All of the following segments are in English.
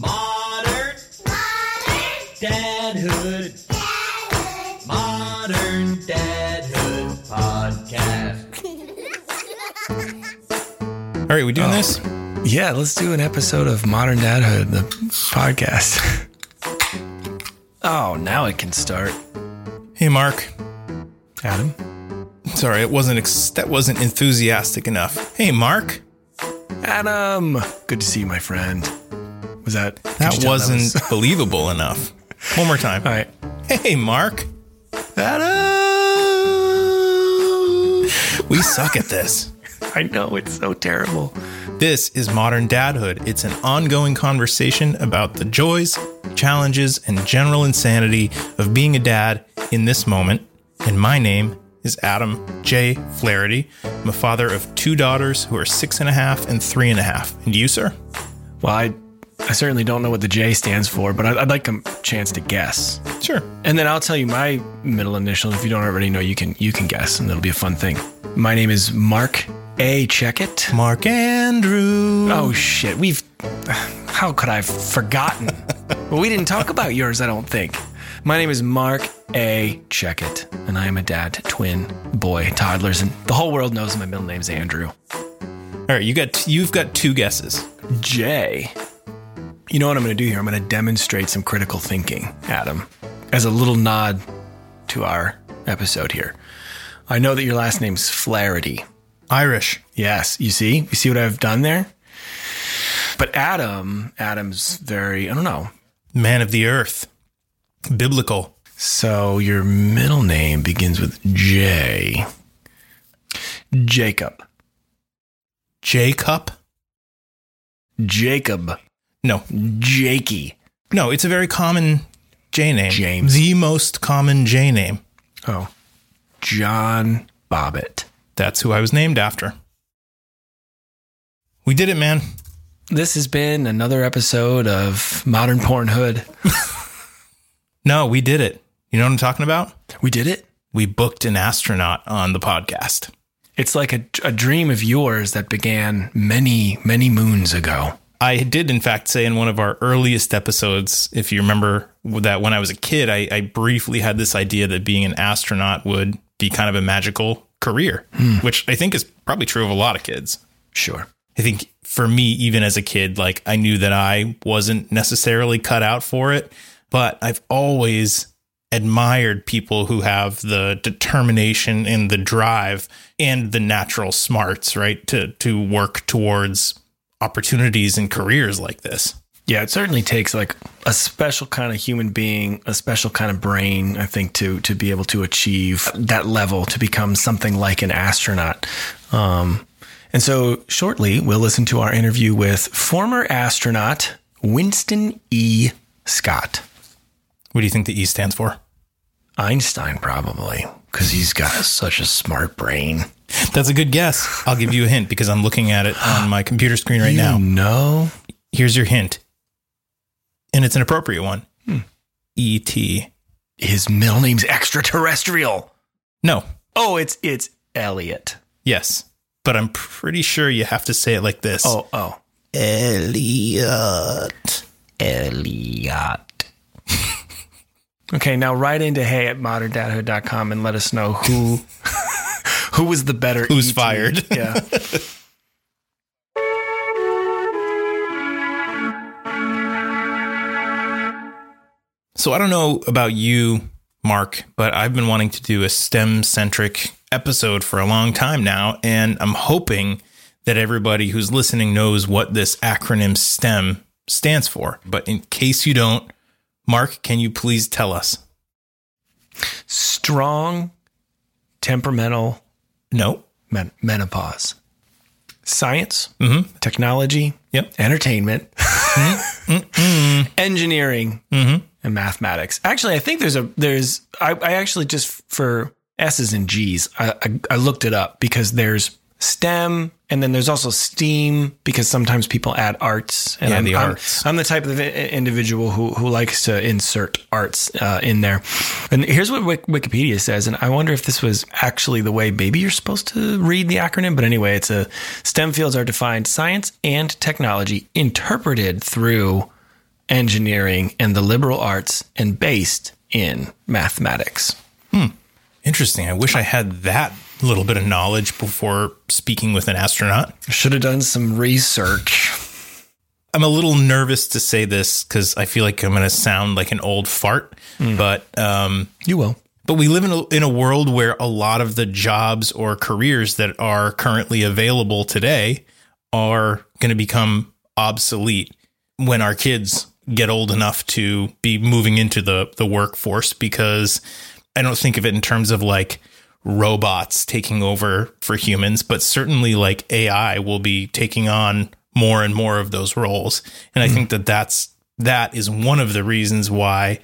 Modern. Dadhood. Modern Dadhood Podcast. All right, we doing oh. this? Yeah, let's do an episode of Modern Dadhood, the podcast. oh, now it can start. Hey, Mark. Adam? Sorry, it wasn't ex- that wasn't enthusiastic enough. Hey, Mark. Adam! Good to see you, my friend. Was that. That wasn't was- believable enough. One more time. All right. Hey, Mark. We suck at this. I know, it's so terrible. This is Modern Dadhood. It's an ongoing conversation about the joys, challenges, and general insanity of being a dad in this moment. And my name is Adam J. Flaherty. I'm a father of two daughters who are six and a half and three and a half. And you, sir? Well, I, I certainly don't know what the J stands for, but I'd, I'd like a chance to guess. Sure. And then I'll tell you my middle initial. If you don't already know, you can you can guess, and it'll be a fun thing. My name is Mark A. Check it. Mark Andrew. Oh shit, we've. How could I have forgotten? well, we didn't talk about yours, I don't think. My name is Mark A. Check it, and I am a dad to twin boy toddlers, and the whole world knows my middle name's Andrew. All right, you got you've got two guesses. J. You know what I'm going to do here? I'm going to demonstrate some critical thinking, Adam, as a little nod to our episode here. I know that your last name's Flaherty. Irish. Yes, you see? You see what I've done there? But Adam, Adam's very, I don't know. Man of the earth. Biblical. So your middle name begins with J. Jacob. Jacob? Jacob. No. Jakey. No, it's a very common J name. James. The most common J name. Oh. John Bobbitt. That's who I was named after. We did it, man. This has been another episode of Modern Porn Hood. No, we did it. You know what I'm talking about? We did it. We booked an astronaut on the podcast. It's like a, a dream of yours that began many, many moons ago. I did, in fact, say in one of our earliest episodes, if you remember that when I was a kid, I, I briefly had this idea that being an astronaut would be kind of a magical career, hmm. which I think is probably true of a lot of kids. Sure. I think for me, even as a kid, like I knew that I wasn't necessarily cut out for it, but I've always admired people who have the determination and the drive and the natural smarts, right? To to work towards opportunities and careers like this. Yeah, it certainly takes like a special kind of human being, a special kind of brain, I think, to to be able to achieve that level to become something like an astronaut. Um, and so shortly, we'll listen to our interview with former astronaut Winston E. Scott. What do you think the E stands for? Einstein, probably, because he's got such a smart brain. That's a good guess. I'll give you a hint because I'm looking at it on my computer screen right you now. No. Here's your hint. And it's an appropriate one. Hmm. E.T. His middle name's extraterrestrial. No. Oh, it's it's Elliot. Yes. But I'm pretty sure you have to say it like this. Oh, oh. Elliot. Elliot. okay, now write into hey at moderndadhood.com and let us know who who was the better Who's ET. fired? Yeah. So I don't know about you, Mark, but I've been wanting to do a STEM centric episode for a long time now. And I'm hoping that everybody who's listening knows what this acronym STEM stands for. But in case you don't, Mark, can you please tell us? Strong temperamental No. men- menopause. Science, Mm-hmm. technology, Yep. entertainment, engineering, Mm-hmm. and mathematics. Actually, I think there's a there's I, I actually just for S's and G's I, I I looked it up because there's STEM and then there's also STEAM because sometimes people add arts. And Yeah, I'm, the I'm- arts. I'm, the type of individual who who likes to insert arts uh, in there. And here's what Wik- Wikipedia says, and I wonder if this was actually the way maybe you're supposed to read the acronym. But anyway, it's a STEM fields are defined science and technology interpreted through engineering, and the liberal arts, and based in mathematics. Hmm. Interesting. I wish I had that little bit of knowledge before speaking with an astronaut. Should have done some research. I'm a little nervous to say this because I feel like I'm going to sound like an old fart, but um, You will. but we live in a, in a world where a lot of the jobs or careers that are currently available today are going to become obsolete when our kids get old enough to be moving into the the workforce because I don't think of it in terms of like robots taking over for humans, but certainly like AI will be taking on more and more of those roles. And I hmm. think that that's that is one of the reasons why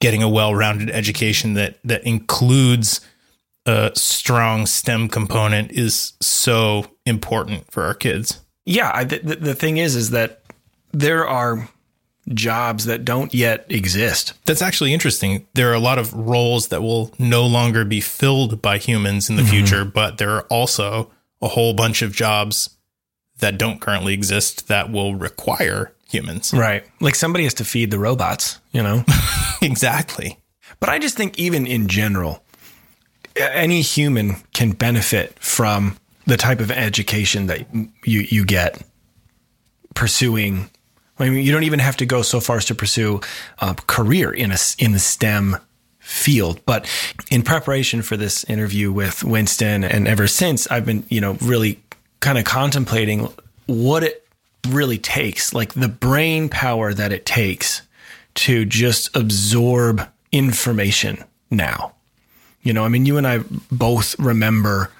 getting a well-rounded education that that includes a strong STEM component is so important for our kids. Yeah, I, the, the the thing is, is that there are jobs that don't yet exist. That's actually interesting. There are a lot of roles that will no longer be filled by humans in the mm-hmm. future, but there are also a whole bunch of jobs that don't currently exist that will require humans. Right. Like somebody has to feed the robots, you know? exactly. but I just think, even in general, any human can benefit from the type of education that you, you get pursuing. I mean, you don't even have to go so far as to pursue a career in a in the STEM field. But in preparation for this interview with Winston, and ever since, I've been, you know, really kind of contemplating what it really takes, like the brain power that it takes to just absorb information now. You know, I mean, you and I both remember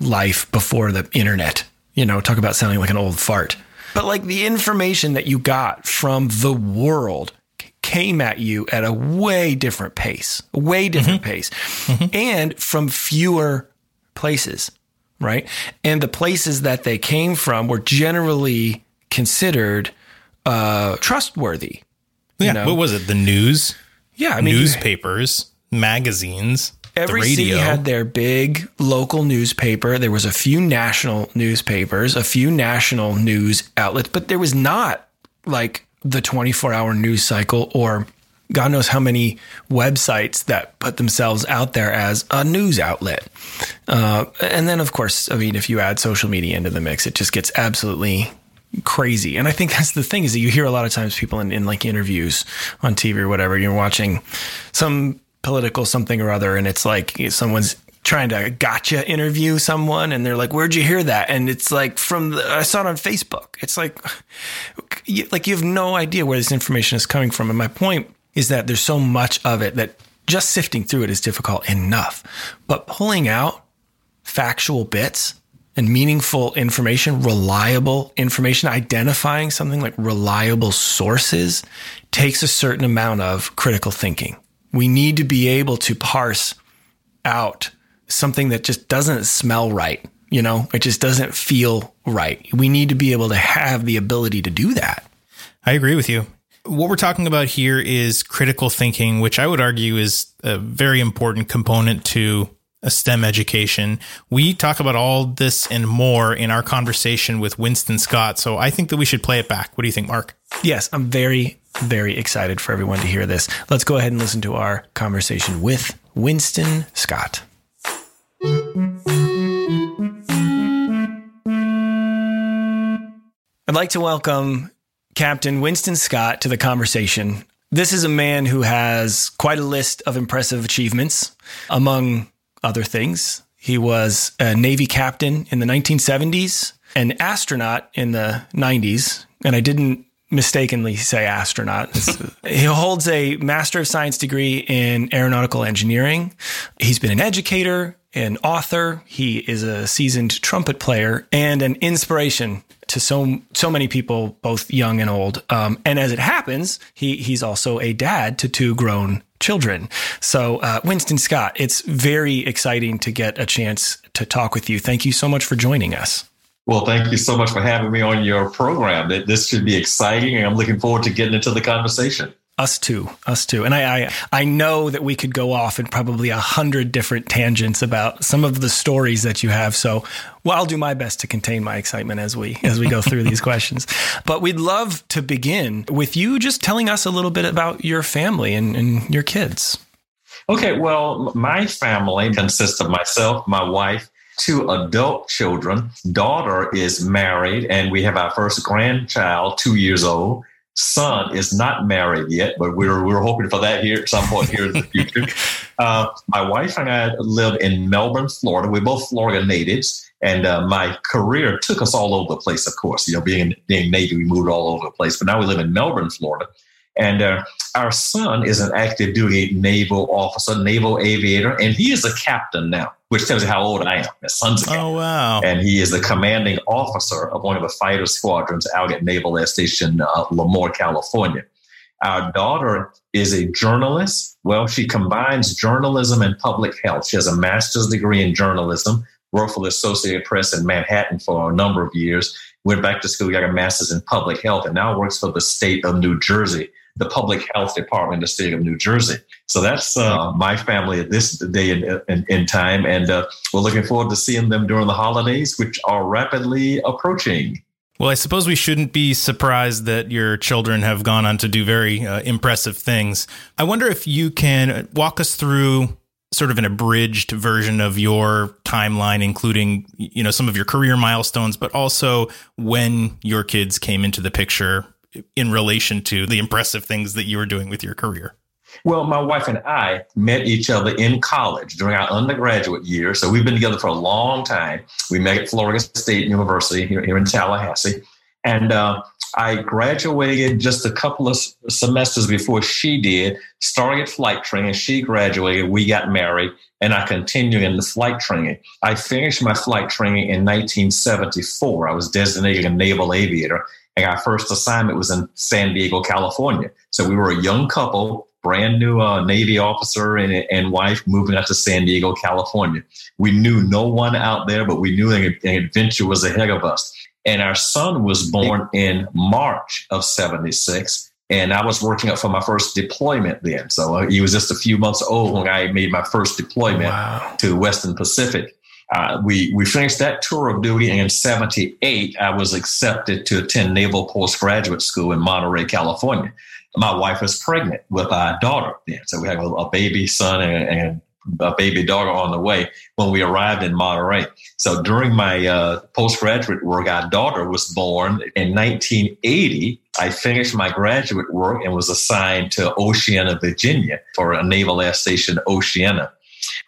life before the internet. You know, talk about sounding like an old fart. But like the information that you got from the world came at you at a way different pace, a way different pace, and from fewer places, right? And the places that they came from were generally considered uh, trustworthy. Yeah. know? What was it? The news, Yeah, I mean, newspapers, magazines, Every city had their big local newspaper. There was a few national newspapers, a few national news outlets, but there was not like the 24 hour news cycle or God knows how many websites that put themselves out there as a news outlet. Uh, and then, of course, I mean, if you add social media into the mix, it just gets absolutely crazy. And I think that's the thing is that you hear a lot of times people in, in like interviews on TV or whatever, you're watching some political something or other, and it's like someone's trying to gotcha interview someone and they're like, where'd you hear that? And it's like from the, I saw it on Facebook. It's like, you, like you have no idea where this information is coming from. And my point is that there's so much of it that just sifting through it is difficult enough, but pulling out factual bits and meaningful information, reliable information, identifying something like reliable sources takes a certain amount of critical thinking. We need to be able to parse out something that just doesn't smell right. You know, it just doesn't feel right. We need to be able to have the ability to do that. I agree with you. What we're talking about here is critical thinking, which I would argue is a very important component to a STEM education. We talk about all this and more in our conversation with Winston Scott. So I think that we should play it back. What do you think, Mark? Yes, I'm very, very excited for everyone to hear this. Let's go ahead and listen to our conversation with Winston Scott. I'd like to welcome Captain Winston Scott to the conversation. This is a man who has quite a list of impressive achievements. Among other things, he was a Navy captain in the 1970s, an astronaut in the 90s, and I didn't mistakenly say astronaut. He holds a Master of Science degree in aeronautical engineering. He's been an educator, an author. He is a seasoned trumpet player and an inspiration to so so many people, both young and old. Um, and as it happens, he he's also a dad to two grown children. So, uh, Winston Scott, it's very exciting to get a chance to talk with you. Thank you so much for joining us. Well, thank you so much for having me on your program. This should be exciting, and I'm looking forward to getting into the conversation. Us too, us too. And I, I, I know that we could go off in probably a hundred different tangents about some of the stories that you have. So, well, I'll do my best to contain my excitement as we as we go through these questions. But we'd love to begin with you just telling us a little bit about your family and, and your kids. Okay, well, my family consists of myself, my wife, two adult children. Daughter is married, and we have our first grandchild, two years old son is not married yet, but we're we're hoping for that here at some point here in the future. Uh, my wife and I live in Melbourne, Florida. We're both Florida natives, and uh, my career took us all over the place. Of course, you know, being being Navy, we moved all over the place. But now we live in Melbourne, Florida, and uh, our son is an active duty naval officer, naval aviator, and he is a captain now, which tells you how old I am. My son's a captain. Oh, wow. And he is the commanding officer of one of the fighter squadrons out at Naval Air Station uh, Lemoore, California. Our daughter is a journalist. Well, she combines journalism and public health. She has a master's degree in journalism, worked for the Associated Press in Manhattan for a number of years, went back to school, got a master's in public health, and now works for the state of New Jersey the public health department in the state of New Jersey. So that's uh, my family at this day in, in, in time. And uh, we're looking forward to seeing them during the holidays, which are rapidly approaching. Well, I suppose we shouldn't be surprised that your children have gone on to do very uh, impressive things. I wonder if you can walk us through sort of an abridged version of your timeline including you know some of your career milestones but also when your kids came into the picture in relation to the impressive things that you were doing with your career? Well, my wife and I met each other in college during our undergraduate years. So we've been together for a long time. We met at Florida State University here, here in Tallahassee. And uh, I graduated just a couple of semesters before she did, starting at flight training. She graduated, we got married, and I continued in the flight training. I finished my flight training in 1974. I was designated a naval aviator. And our first assignment was in San Diego, California. So we were a young couple, brand new uh, Navy officer and, and wife moving out to San Diego, California. We knew no one out there, but we knew an, an adventure was ahead of us. And our son was born in March of 76. And I was working up for my first deployment then. So uh, he was just a few months old when I made my first deployment wow. to the Western Pacific. Uh, we we finished that tour of duty, and in '78, I was accepted to attend Naval Postgraduate School in Monterey, California. My wife was pregnant with our daughter then, so we had a, a baby son and, and, a baby daughter on the way when we arrived in Monterey. So during my uh, postgraduate work, our daughter was born in 1980. I finished my graduate work and was assigned to Oceana, Virginia, for a Naval Air Station, Oceana.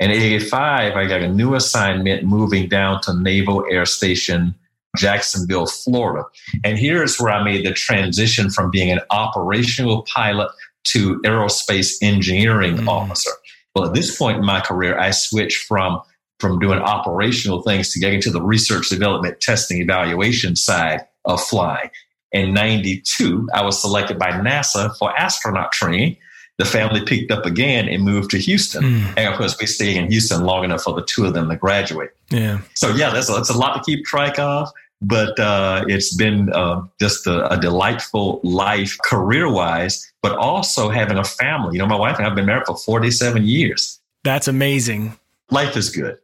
In 85, I got a new assignment moving down to Naval Air Station, Jacksonville, Florida. And here's where I made the transition from being an operational pilot to aerospace engineering mm. officer. Well, at this point in my career, I switched from from doing operational things to getting to the research, development, testing, evaluation side of flying. In 92, I was selected by NASA for astronaut training the family picked up again and moved to Houston. Mm. And of course, we stayed in Houston long enough for the two of them to graduate. Yeah. So yeah, that's a, that's a lot to keep track of. But uh, it's been uh, just a, a, delightful life career wise, but also having a family. You know, my wife and I have been married for 47 years. That's amazing. Life is good.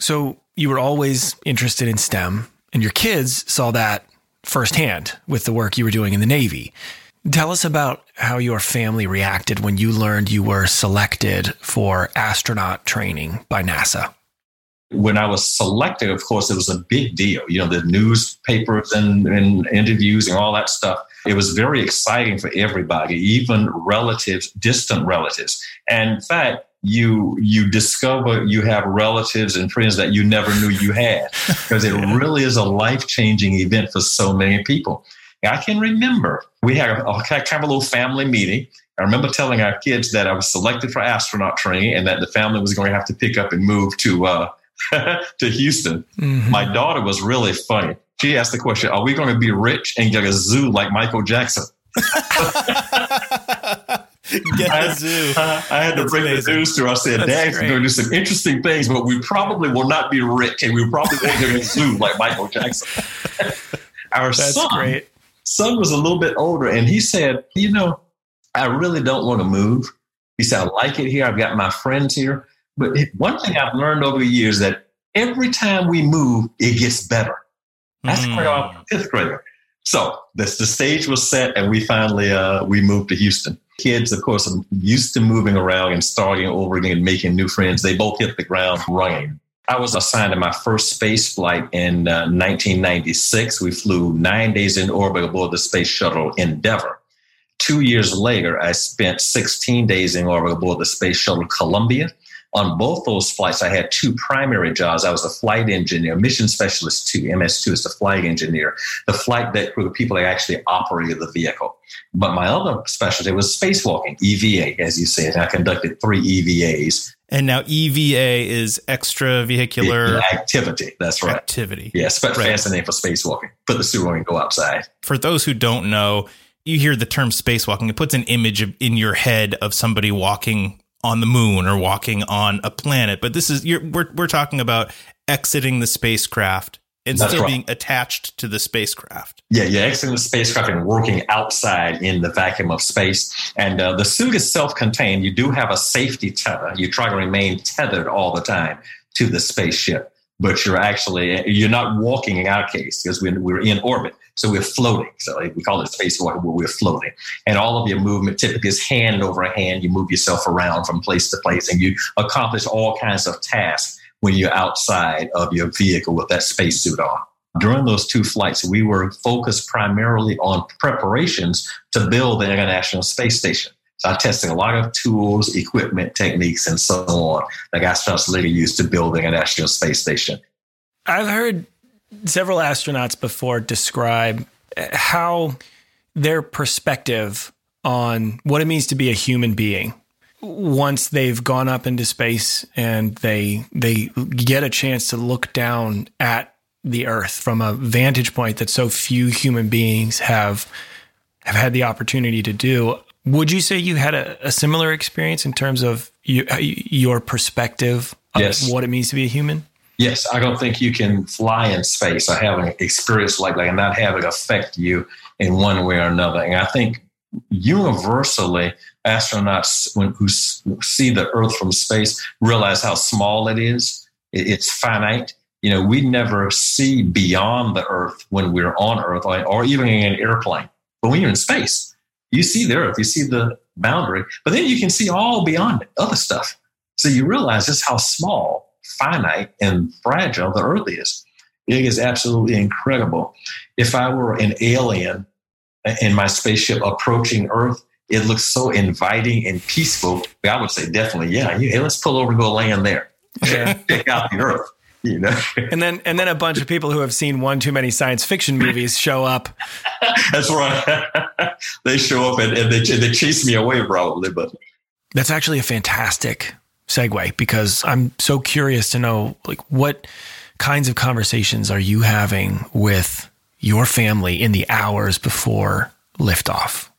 So you were always interested in STEM, and your kids saw that firsthand with the work you were doing in the Navy. Tell us about how your family reacted when you learned you were selected for astronaut training by NASA. When I was selected, of course, it was a big deal. You know, the newspapers and, and interviews and all that stuff. It was very exciting for everybody, even relatives, distant relatives. And in fact, you you discover you have relatives and friends that you never knew you had because it really is a life-changing event for so many people I can remember we had a, kind of a little family meeting. I remember telling our kids that I was selected for astronaut training and that the family was going to have to pick up and move to uh, to Houston. Mm-hmm. My daughter was really funny. She asked the question, "Are we going to be rich and get a zoo like Michael Jackson?" Get a zoo. I, I had to bring amazing. the news to her. I said, Dad, we're going to do some interesting things, but we probably will not be rich and we probably won't get a zoo like Michael Jackson. Our That's son great son was a little bit older and he said, you know, I really don't want to move. He said, I like it here. I've got my friends here. But one thing I've learned over the years that every time we move, it gets better. That's mm. our fifth grader. So this, the stage was set, and we finally uh, we moved to Houston. Kids, of course, are used to moving around and starting over again and making new friends. They both hit the ground running. I was assigned to my first space flight in uh, 1996. We flew nine days in orbit aboard the space shuttle Endeavour. Two years later, I spent 16 days in orbit aboard the space shuttle Columbia. On both those flights, I had two primary jobs. I was a flight engineer, mission specialist two. MS2 is the flight engineer, the flight that were the people that actually operated the vehicle. But my other specialty was spacewalking, EVA, as you say. And I conducted three EVAs. And now EVA is extravehicular activity. That's right. Activity. Yes, but right. fancy name for spacewalking. Put the suit on and go outside. For those who don't know, you hear the term spacewalking, it puts an image of, in your head of somebody walking on the moon or walking on a planet. But this is we're we're talking about exiting the spacecraft and That's still right. being attached to the spacecraft. Yeah, you're exiting the spacecraft and working outside in the vacuum of space. And uh, the suit is self-contained. You do have a safety tether. You try to remain tethered all the time to the spaceship but you're actually you're not walking in our case because we're, we're in orbit so we're floating so we call it spacewalk where we're floating and all of your movement typically is hand over hand you move yourself around from place to place and you accomplish all kinds of tasks when you're outside of your vehicle with that spacesuit on. During those two flights we were focused primarily on preparations to build the international space station. So I'm testing a lot of tools, equipment, techniques, and so on that astronauts later used to build the International Space Station. I've heard several astronauts before describe how their perspective on what it means to be a human being once they've gone up into space and they they get a chance to look down at the earth from a vantage point that so few human beings have have had the opportunity to do would you say you had a, a similar experience in terms of you, uh, your perspective of yes. what it means to be a human? Yes, I don't think you can fly in space or have an experience like that and not have it affect you in one way or another. And I think universally, astronauts when, who see the Earth from space realize how small it is. It's finite. You know, we never see beyond the Earth when we're on Earth or, even in an airplane. But when you're in space, you see the earth, you see the boundary, but then you can see all beyond it, other stuff. So you realize just how small, finite, and fragile the earth is. It is absolutely incredible. If I were an alien in my spaceship approaching Earth, it looks so inviting and peaceful. I would say definitely, yeah. Hey, let's pull over and go land there. Check out the Earth you know. and then and then a bunch of people who have seen one too many science fiction movies show up. That's right. they show up and, and they they chase me away probably, but that's actually a fantastic segue because I'm so curious to know like what kinds of conversations are you having with your family in the hours before liftoff?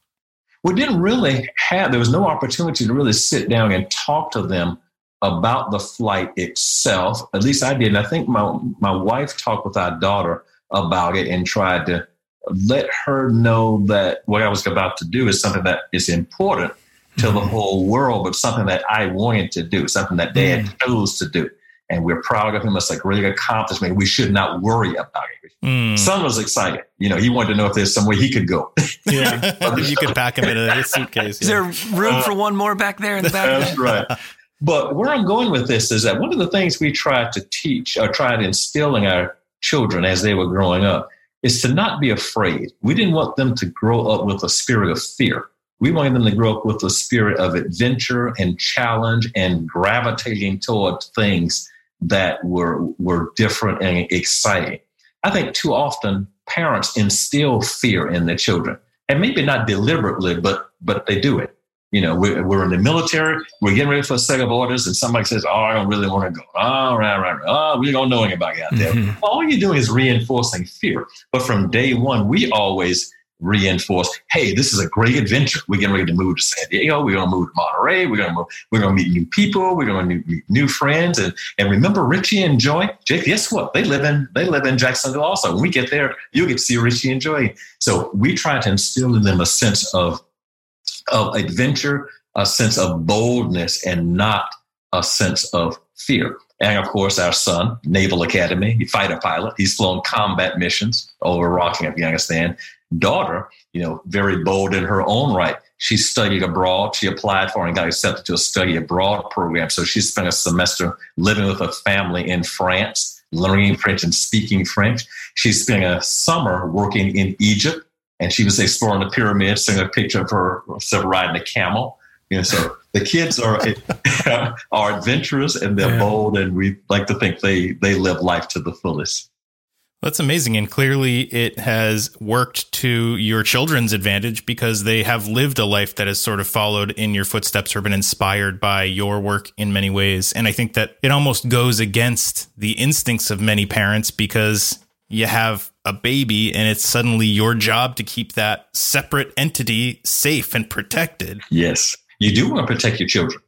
We didn't really have there was no opportunity to really sit down and talk to them about the flight itself. At least I did. And I think my, my wife talked with our daughter about it and tried to let her know that what I was about to do is something that is important to mm-hmm. the whole world, but something that I wanted to do, something that dad mm. chose to do. And we're proud of him. It's like a great accomplishment. We should not worry about it. Mm. Son was excited. You know, he wanted to know if there's some way he could go. Yeah. you could pack him in a suitcase. Is there room for one more back there in the back? That's right. But where I'm going with this is that one of the things we tried to teach or tried to instill in our children as they were growing up is to not be afraid. We didn't want them to grow up with a spirit of fear. We wanted them to grow up with a spirit of adventure and challenge and gravitating toward things that were, were different and exciting. I think too often parents instill fear in their children, and maybe not deliberately, but but they do it. You know, we're, we're in the military, we're getting ready for a set of orders, and somebody says, Oh, I don't really want to go. Oh, right, right, right. Oh, we don't know anybody out there. Mm-hmm. All you're doing is reinforcing fear. But from day one, we always reinforce, hey, this is a great adventure. We're getting ready to move to San Diego. We're going to move to Monterey. We're going to move, we're to meet new people. We're going to meet new friends. And, and remember Richie and Joy? Jake, guess what? They live in, they live in Jacksonville also. When we get there, you'll get to see Richie and Joy. So we try to instill in them a sense of of adventure, a sense of boldness, and not a sense of fear. And of course, our son, Naval Academy, fighter pilot. He's flown combat missions over Iraq and Afghanistan. Daughter, you know, very bold in her own right. She studied abroad. She applied for and got accepted to a study abroad program. So she spent a semester living with a family in France, learning French and speaking French. She spent a summer working in Egypt and she was exploring the pyramids, seeing a picture of her riding a camel. You know, so the kids are are adventurous and they're yeah. bold, and we like to think they they live life to the fullest. That's amazing. And clearly, it has worked to your children's advantage because they have lived a life that has sort of followed in your footsteps or been inspired by your work in many ways. And I think that it almost goes against the instincts of many parents because you have a baby and it's suddenly your job to keep that separate entity safe and protected. Yes. You do want to protect your children.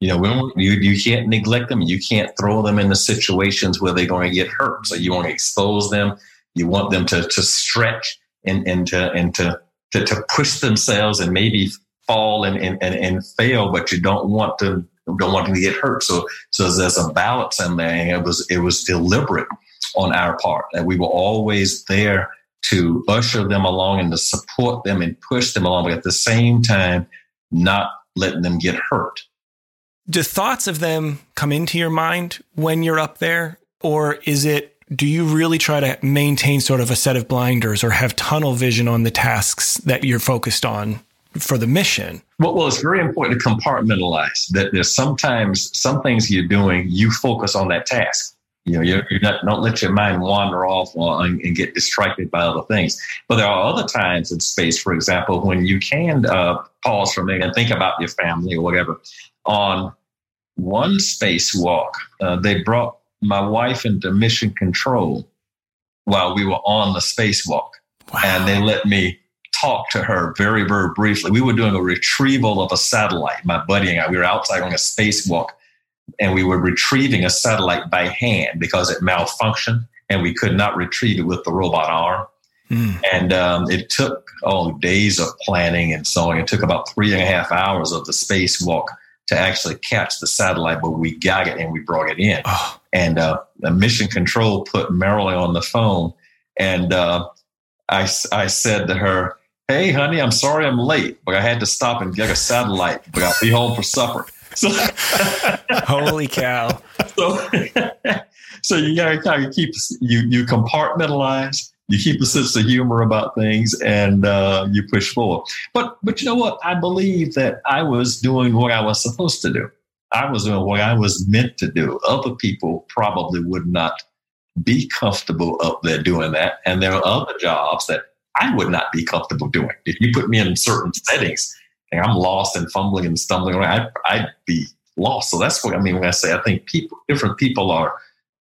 You know, you, you can't neglect them. You can't throw them into situations where they're going to get hurt. So you want to expose them. You want them to, to stretch and, and, to, and to, to, to push themselves and maybe fall and, and, and, and fail, but you don't want to don't want them to get hurt. So, so there's a balance in there. And it was, it was deliberate on our part that we were always there to usher them along and to support them and push them along, but at the same time, not letting them get hurt do thoughts of them come into your mind when you're up there? Or is it, do you really try to maintain sort of a set of blinders or have tunnel vision on the tasks that you're focused on for the mission? Well, well, it's very important to compartmentalize that there's sometimes some things you're doing, you focus on that task. You know, you're, you're not, don't let your mind wander off and, and, get distracted by other things. But there are other times in space, for example, when you can uh, pause for a minute and think about your family or whatever on one spacewalk, uh, they brought my wife into mission control while we were on the spacewalk. Wow. And they let me talk to her very, very briefly. We were doing a retrieval of a satellite, my buddy and I. We were outside on a spacewalk and we were retrieving a satellite by hand because it malfunctioned and we could not retrieve it with the robot arm. Mm. And um, it took oh days of planning and so on. It took about three and a half hours of the spacewalk to actually catch the satellite, but we got it and we brought it in. Oh. And uh, the mission control put Marilyn on the phone, and uh, I, I said to her, "Hey, honey, I'm sorry I'm late, but I had to stop and get a satellite. But I'll be home for supper." So, holy cow! So, so you gotta kind of keep you you compartmentalize you keep a sense of humor about things and uh, you push forward. But but you know what? I believe that I was doing what I was supposed to do. I was doing what I was meant to do. Other people probably would not be comfortable up there doing that. And there are other jobs that I would not be comfortable doing. If you put me in certain settings and I'm lost and fumbling and stumbling around, I'd, I'd be lost. So that's what I mean when I say I think people, different people are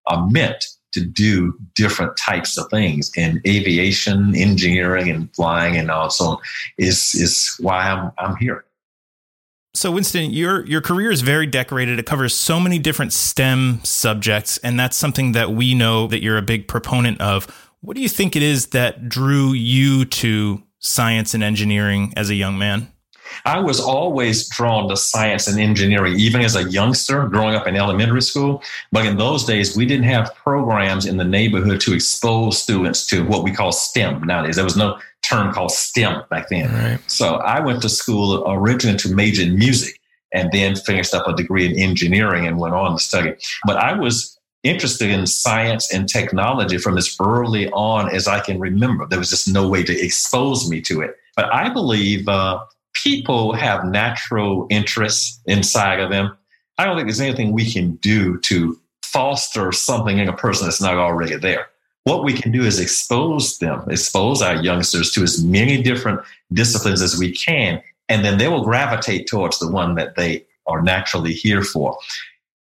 are meant to do different types of things in aviation, engineering, and flying, and all also is is why I'm I'm here. So Winston, your your career is very decorated. It covers so many different STEM subjects, and that's something that we know that you're a big proponent of. What do you think it is that drew you to science and engineering as a young man? I was always drawn to science and engineering, even as a youngster growing up in elementary school. But in those days, we didn't have programs in the neighborhood to expose students to what we call STEM nowadays. There was no term called STEM back then. Right. So I went to school originally to major in music and then finished up a degree in engineering and went on to study. But I was interested in science and technology from as early on as I can remember. There was just no way to expose me to it. But I believe uh, people have natural interests inside of them. I don't think there's anything we can do to foster something in a person that's not already there. What we can do is expose them, expose our youngsters to as many different disciplines as we can, and then they will gravitate towards the one that they are naturally here for.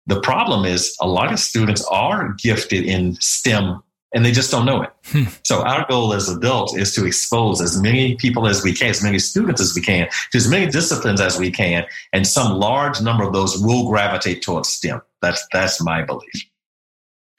The problem is a lot of students are gifted in STEM and they just don't know it. Hmm. So our goal as adults is to expose as many people as we can, as many students as we can, to as many disciplines as we can, and some large number of those will gravitate towards STEM. That's that's my belief.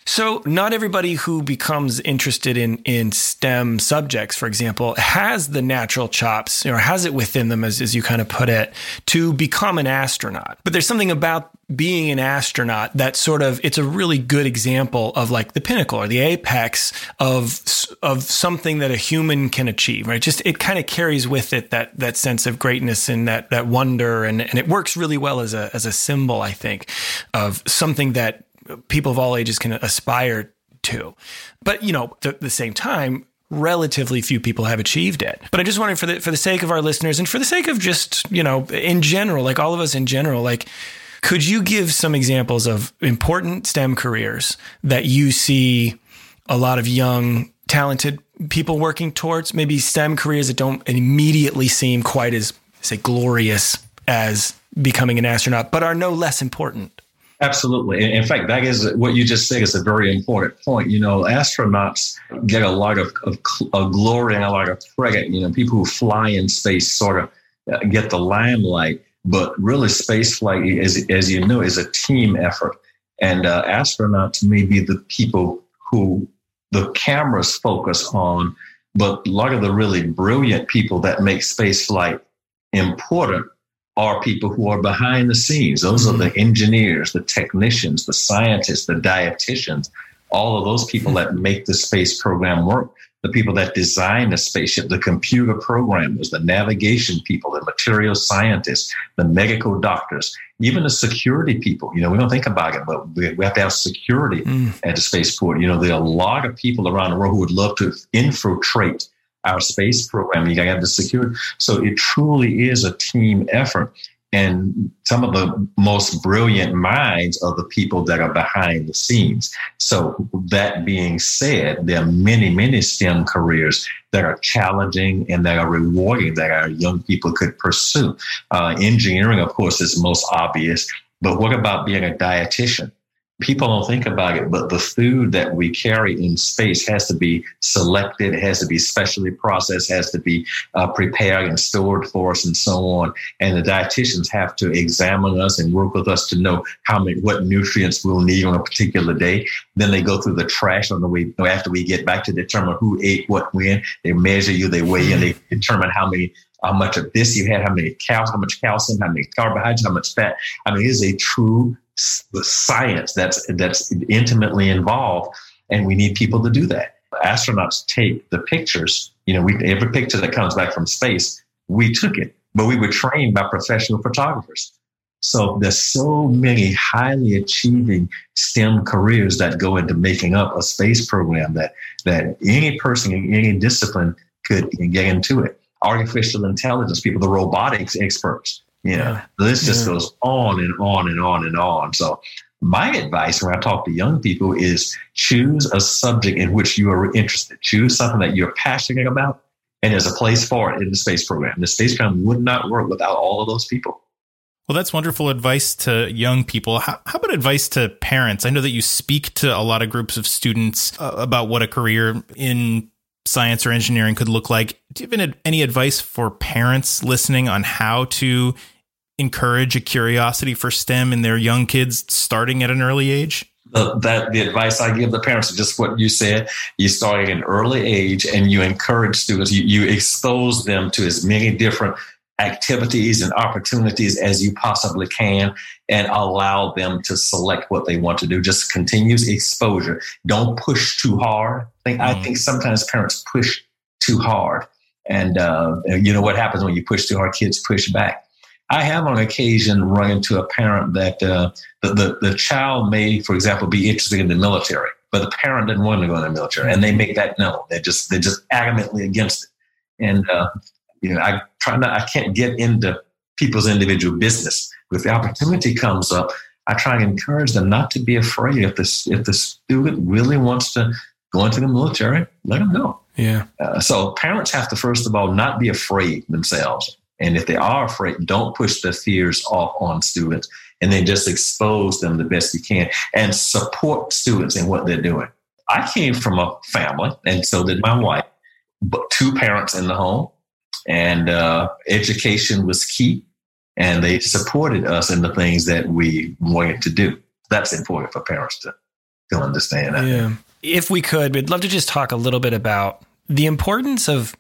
So, not everybody who becomes interested in in STEM subjects, for example, has the natural chops or has it within them, as, as you kind of put it, to become an astronaut. But there's something about being an astronaut that sort of it's a really good example of like the pinnacle or the apex of of something that a human can achieve, right? Just it kind of carries with it that that sense of greatness and that that wonder, and and it works really well as a as a symbol, I think, of something that people of all ages can aspire to. But, you know, at the same time, relatively few people have achieved it. But I just wanted for the for the sake of our listeners and for the sake of just, you know, in general, like all of us in general, like could you give some examples of important STEM careers that you see a lot of young talented people working towards? Maybe STEM careers that don't immediately seem quite as say glorious as becoming an astronaut, but are no less important. Absolutely. In fact, that is what you just said is a very important point. You know, astronauts get a lot of, of, of glory and a lot of credit. You know, people who fly in space sort of uh, get the limelight, but really, space flight, as, as you know, is a team effort. And uh, astronauts may be the people who the cameras focus on, but a lot of the really brilliant people that make space flight important are people who are behind the scenes. Those mm-hmm. are the mm-hmm. engineers, the technicians, the scientists, the dietitians, all of those people that make the space program work. The people that design the spaceship, the computer programmers, the navigation people, the material scientists, the medical doctors, even the security people. You know, we don't think about it, but we, we have to have security mm. at the spaceport. You know, there are a lot of people around the world who would love to infiltrate our space program. You got to secure. So it truly is a team effort. And some of the most brilliant minds are the people that are behind the scenes. So that being said, there are many, many STEM careers that are challenging and that are rewarding that our young people could pursue. Uh, engineering, of course, is most obvious. But what about being a dietitian? People don't think about it, but the food that we carry in space has to be selected, has to be specially processed, has to be uh, prepared and stored for us, and so on. And the dietitians have to examine us and work with us to know how many, what nutrients we'll need on a particular day. Then they go through the trash on the way after we get back to determine who ate what when. They measure you, they weigh you, and they determine how many how much of this you had, how many cows, how much calcium, how many carbohydrates, how much fat. I mean, it is a true science that's that's intimately involved, and we need people to do that. Astronauts take the pictures. You know, we every picture that comes back from space, we took it, but we were trained by professional photographers. So there's so many highly achieving STEM careers that go into making up a space program that that any person in any discipline could get into it. Artificial intelligence people, the robotics experts, you know, yeah. this just yeah. goes on and on and on and on. So my advice when I talk to young people is choose a subject in which you are interested. Choose something that you're passionate about, and there's a place for it in the space program. The space program would not work without all of those people. Well, that's wonderful advice to young people. How, how, about advice to parents? I know that you speak to a lot of groups of students uh, about what a career in science or engineering could look like. Do you have any advice for parents listening on how to encourage a curiosity for STEM in their young kids starting at an early age? Uh, that the advice I give the parents is just what you said. You start at an early age and you encourage students, you, you expose them to as many different activities and opportunities as you possibly can and allow them to select what they want to do. Just continuous exposure. Don't push too hard. I think, mm. I think sometimes parents push too hard. And uh, you know what happens when you push too hard? Kids push back. I have on occasion run into a parent that uh, the, the, the child may, for example, be interested in the military, but the parent didn't want to go in the military, and they make that known. They're just they're just adamantly against it. And uh, you know, I try not, I can't get into people's individual business. If the opportunity comes up, I try and encourage them not to be afraid. If the if the student really wants to go into the military, let them know. Yeah. Uh, so parents have to first of all not be afraid themselves and if they are afraid, don't push the fears off on students and then just expose them the best you can and support students in what they're doing. I came from a family, and so did my wife, but two parents in the home, and uh, education was key, and they supported us in the things that we wanted to do. That's important for parents to to understand that. Yeah. If we could, we'd love to just talk a little bit about the importance of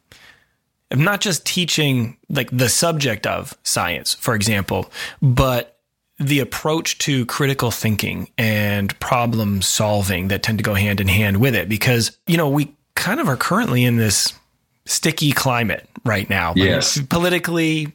of not just teaching like the subject of science, for example, but the approach to critical thinking and problem solving that tend to go hand in hand with it because you know we kind of are currently in this sticky climate right now Yes. politically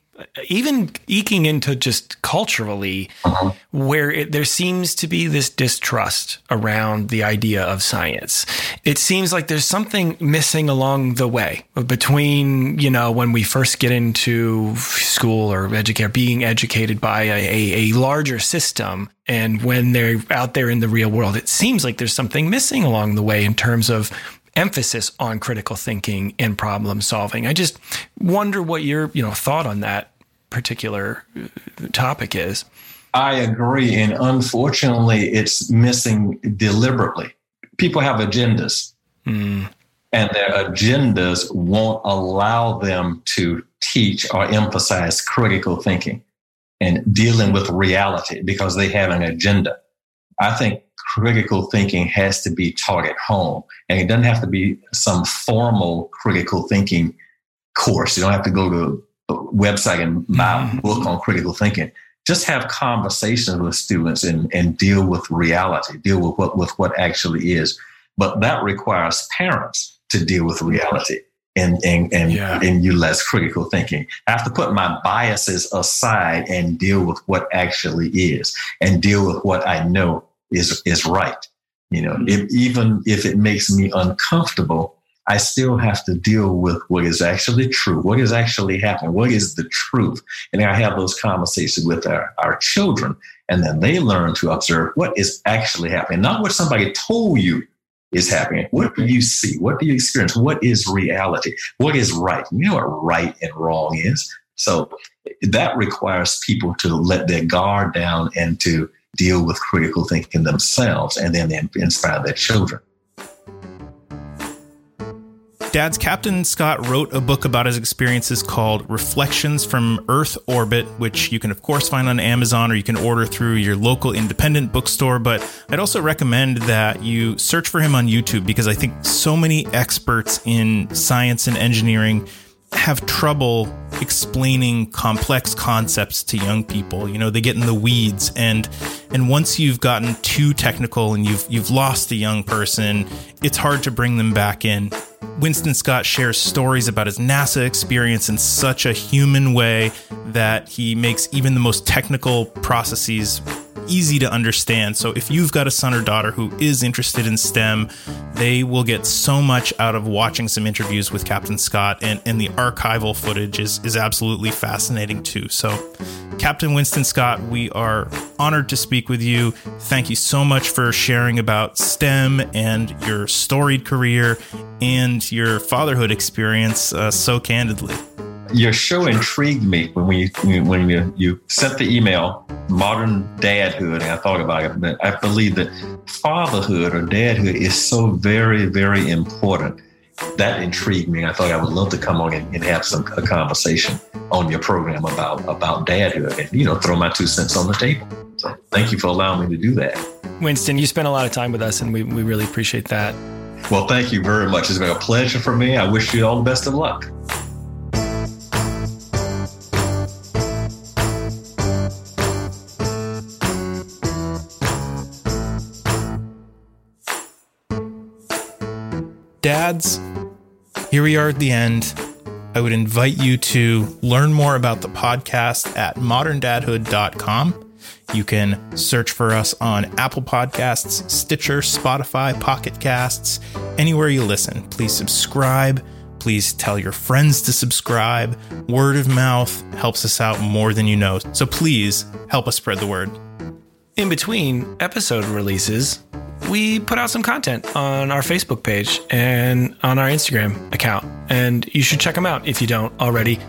even eking into just culturally Uh-huh. where it, there seems to be this distrust around the idea of science. It seems like there's something missing along the way between, you know, when we first get into school or educate, being educated by a, a, a larger system and when they're out there in the real world. It seems like there's something missing along the way in terms of emphasis on critical thinking and problem solving. I just wonder what your, you know, thought on that particular uh, topic is. I agree. And unfortunately, it's missing deliberately. People have agendas, Mm, and their agendas won't allow them to teach or emphasize critical thinking and dealing with reality because they have an agenda. I think critical thinking has to be taught at home, and it doesn't have to be some formal critical thinking course. You don't have to go to a website and buy a book on critical thinking. Just have conversations with students and, and deal with reality, deal with what, with what actually is. But that requires parents to deal with reality and, and, and, Yeah. and utilize critical thinking. I have to put my biases aside and deal with what actually is and deal with what I know is, is right. You know, mm-hmm. if, even if it makes me uncomfortable, I still have to deal with what is actually true, what is actually happening, what is the truth. And I have those conversations with our, our children, and then they learn to observe what is actually happening, not what somebody told you is happening. What do you see? What do you experience? What is reality? What is right? You know what right and wrong is. So that requires people to let their guard down and to deal with critical thinking themselves and then inspire their children. Dad's Captain Scott wrote a book about his experiences called Reflections from Earth Orbit, which you can, of course, find on Amazon or you can order through your local independent bookstore. But I'd also recommend that you search for him on YouTube because I think so many experts in science and engineering have trouble explaining complex concepts to young people. You know, they get in the weeds and and once you've gotten too technical and you've you've lost a young person, it's hard to bring them back in. Winston Scott shares stories about his NASA experience in such a human way that he makes even the most technical processes easy to understand. So if you've got a son or daughter who is interested in STEM, they will get so much out of watching some interviews with Captain Scott and, and the archival footage is, is absolutely fascinating too. So Captain Winston Scott, we are honored to speak with you. Thank you so much for sharing about STEM and your storied career and your fatherhood experience uh, so candidly. Your show intrigued me when we when you, you sent the email, modern dadhood, and I thought about it. But I believe that fatherhood or dadhood is so very, very important. That intrigued me. I thought I would love to come on and, and have some a conversation on your program about about dadhood and you know throw my two cents on the table. So thank you for allowing me to do that. Winston, you spent a lot of time with us, and we, we really appreciate that. Well, thank you very much. It's been a pleasure for me. I wish you all the best of luck. Dads, here we are at the end. I would invite you to learn more about the podcast at moderndadhood.com. You can search for us on Apple Podcasts, Stitcher, Spotify, Pocket Casts, anywhere you listen. Please subscribe. Please tell your friends to subscribe. Word of mouth helps us out more than you know. So please help us spread the word. In between episode releases, we put out some content on our Facebook page and on our Instagram account. And you should check them out if you don't already.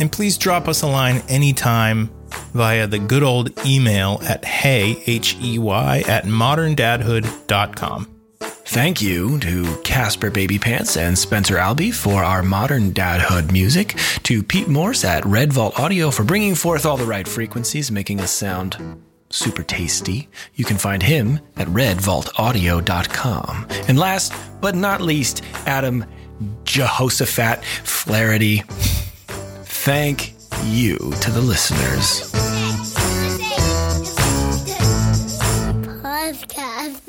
And please drop us a line anytime via the good old email at hey, H-E-Y, at moderndadhood.com. Thank you to Caspar Babypants and Spencer Albee for our modern dadhood music, to Pete Morse at Red Vault Audio for bringing forth all the right frequencies, making us sound super tasty. You can find him at redvaultaudio.com. And last but not least, Adam Jehoshaphat Flaherty. Thank you to the listeners. Podcast.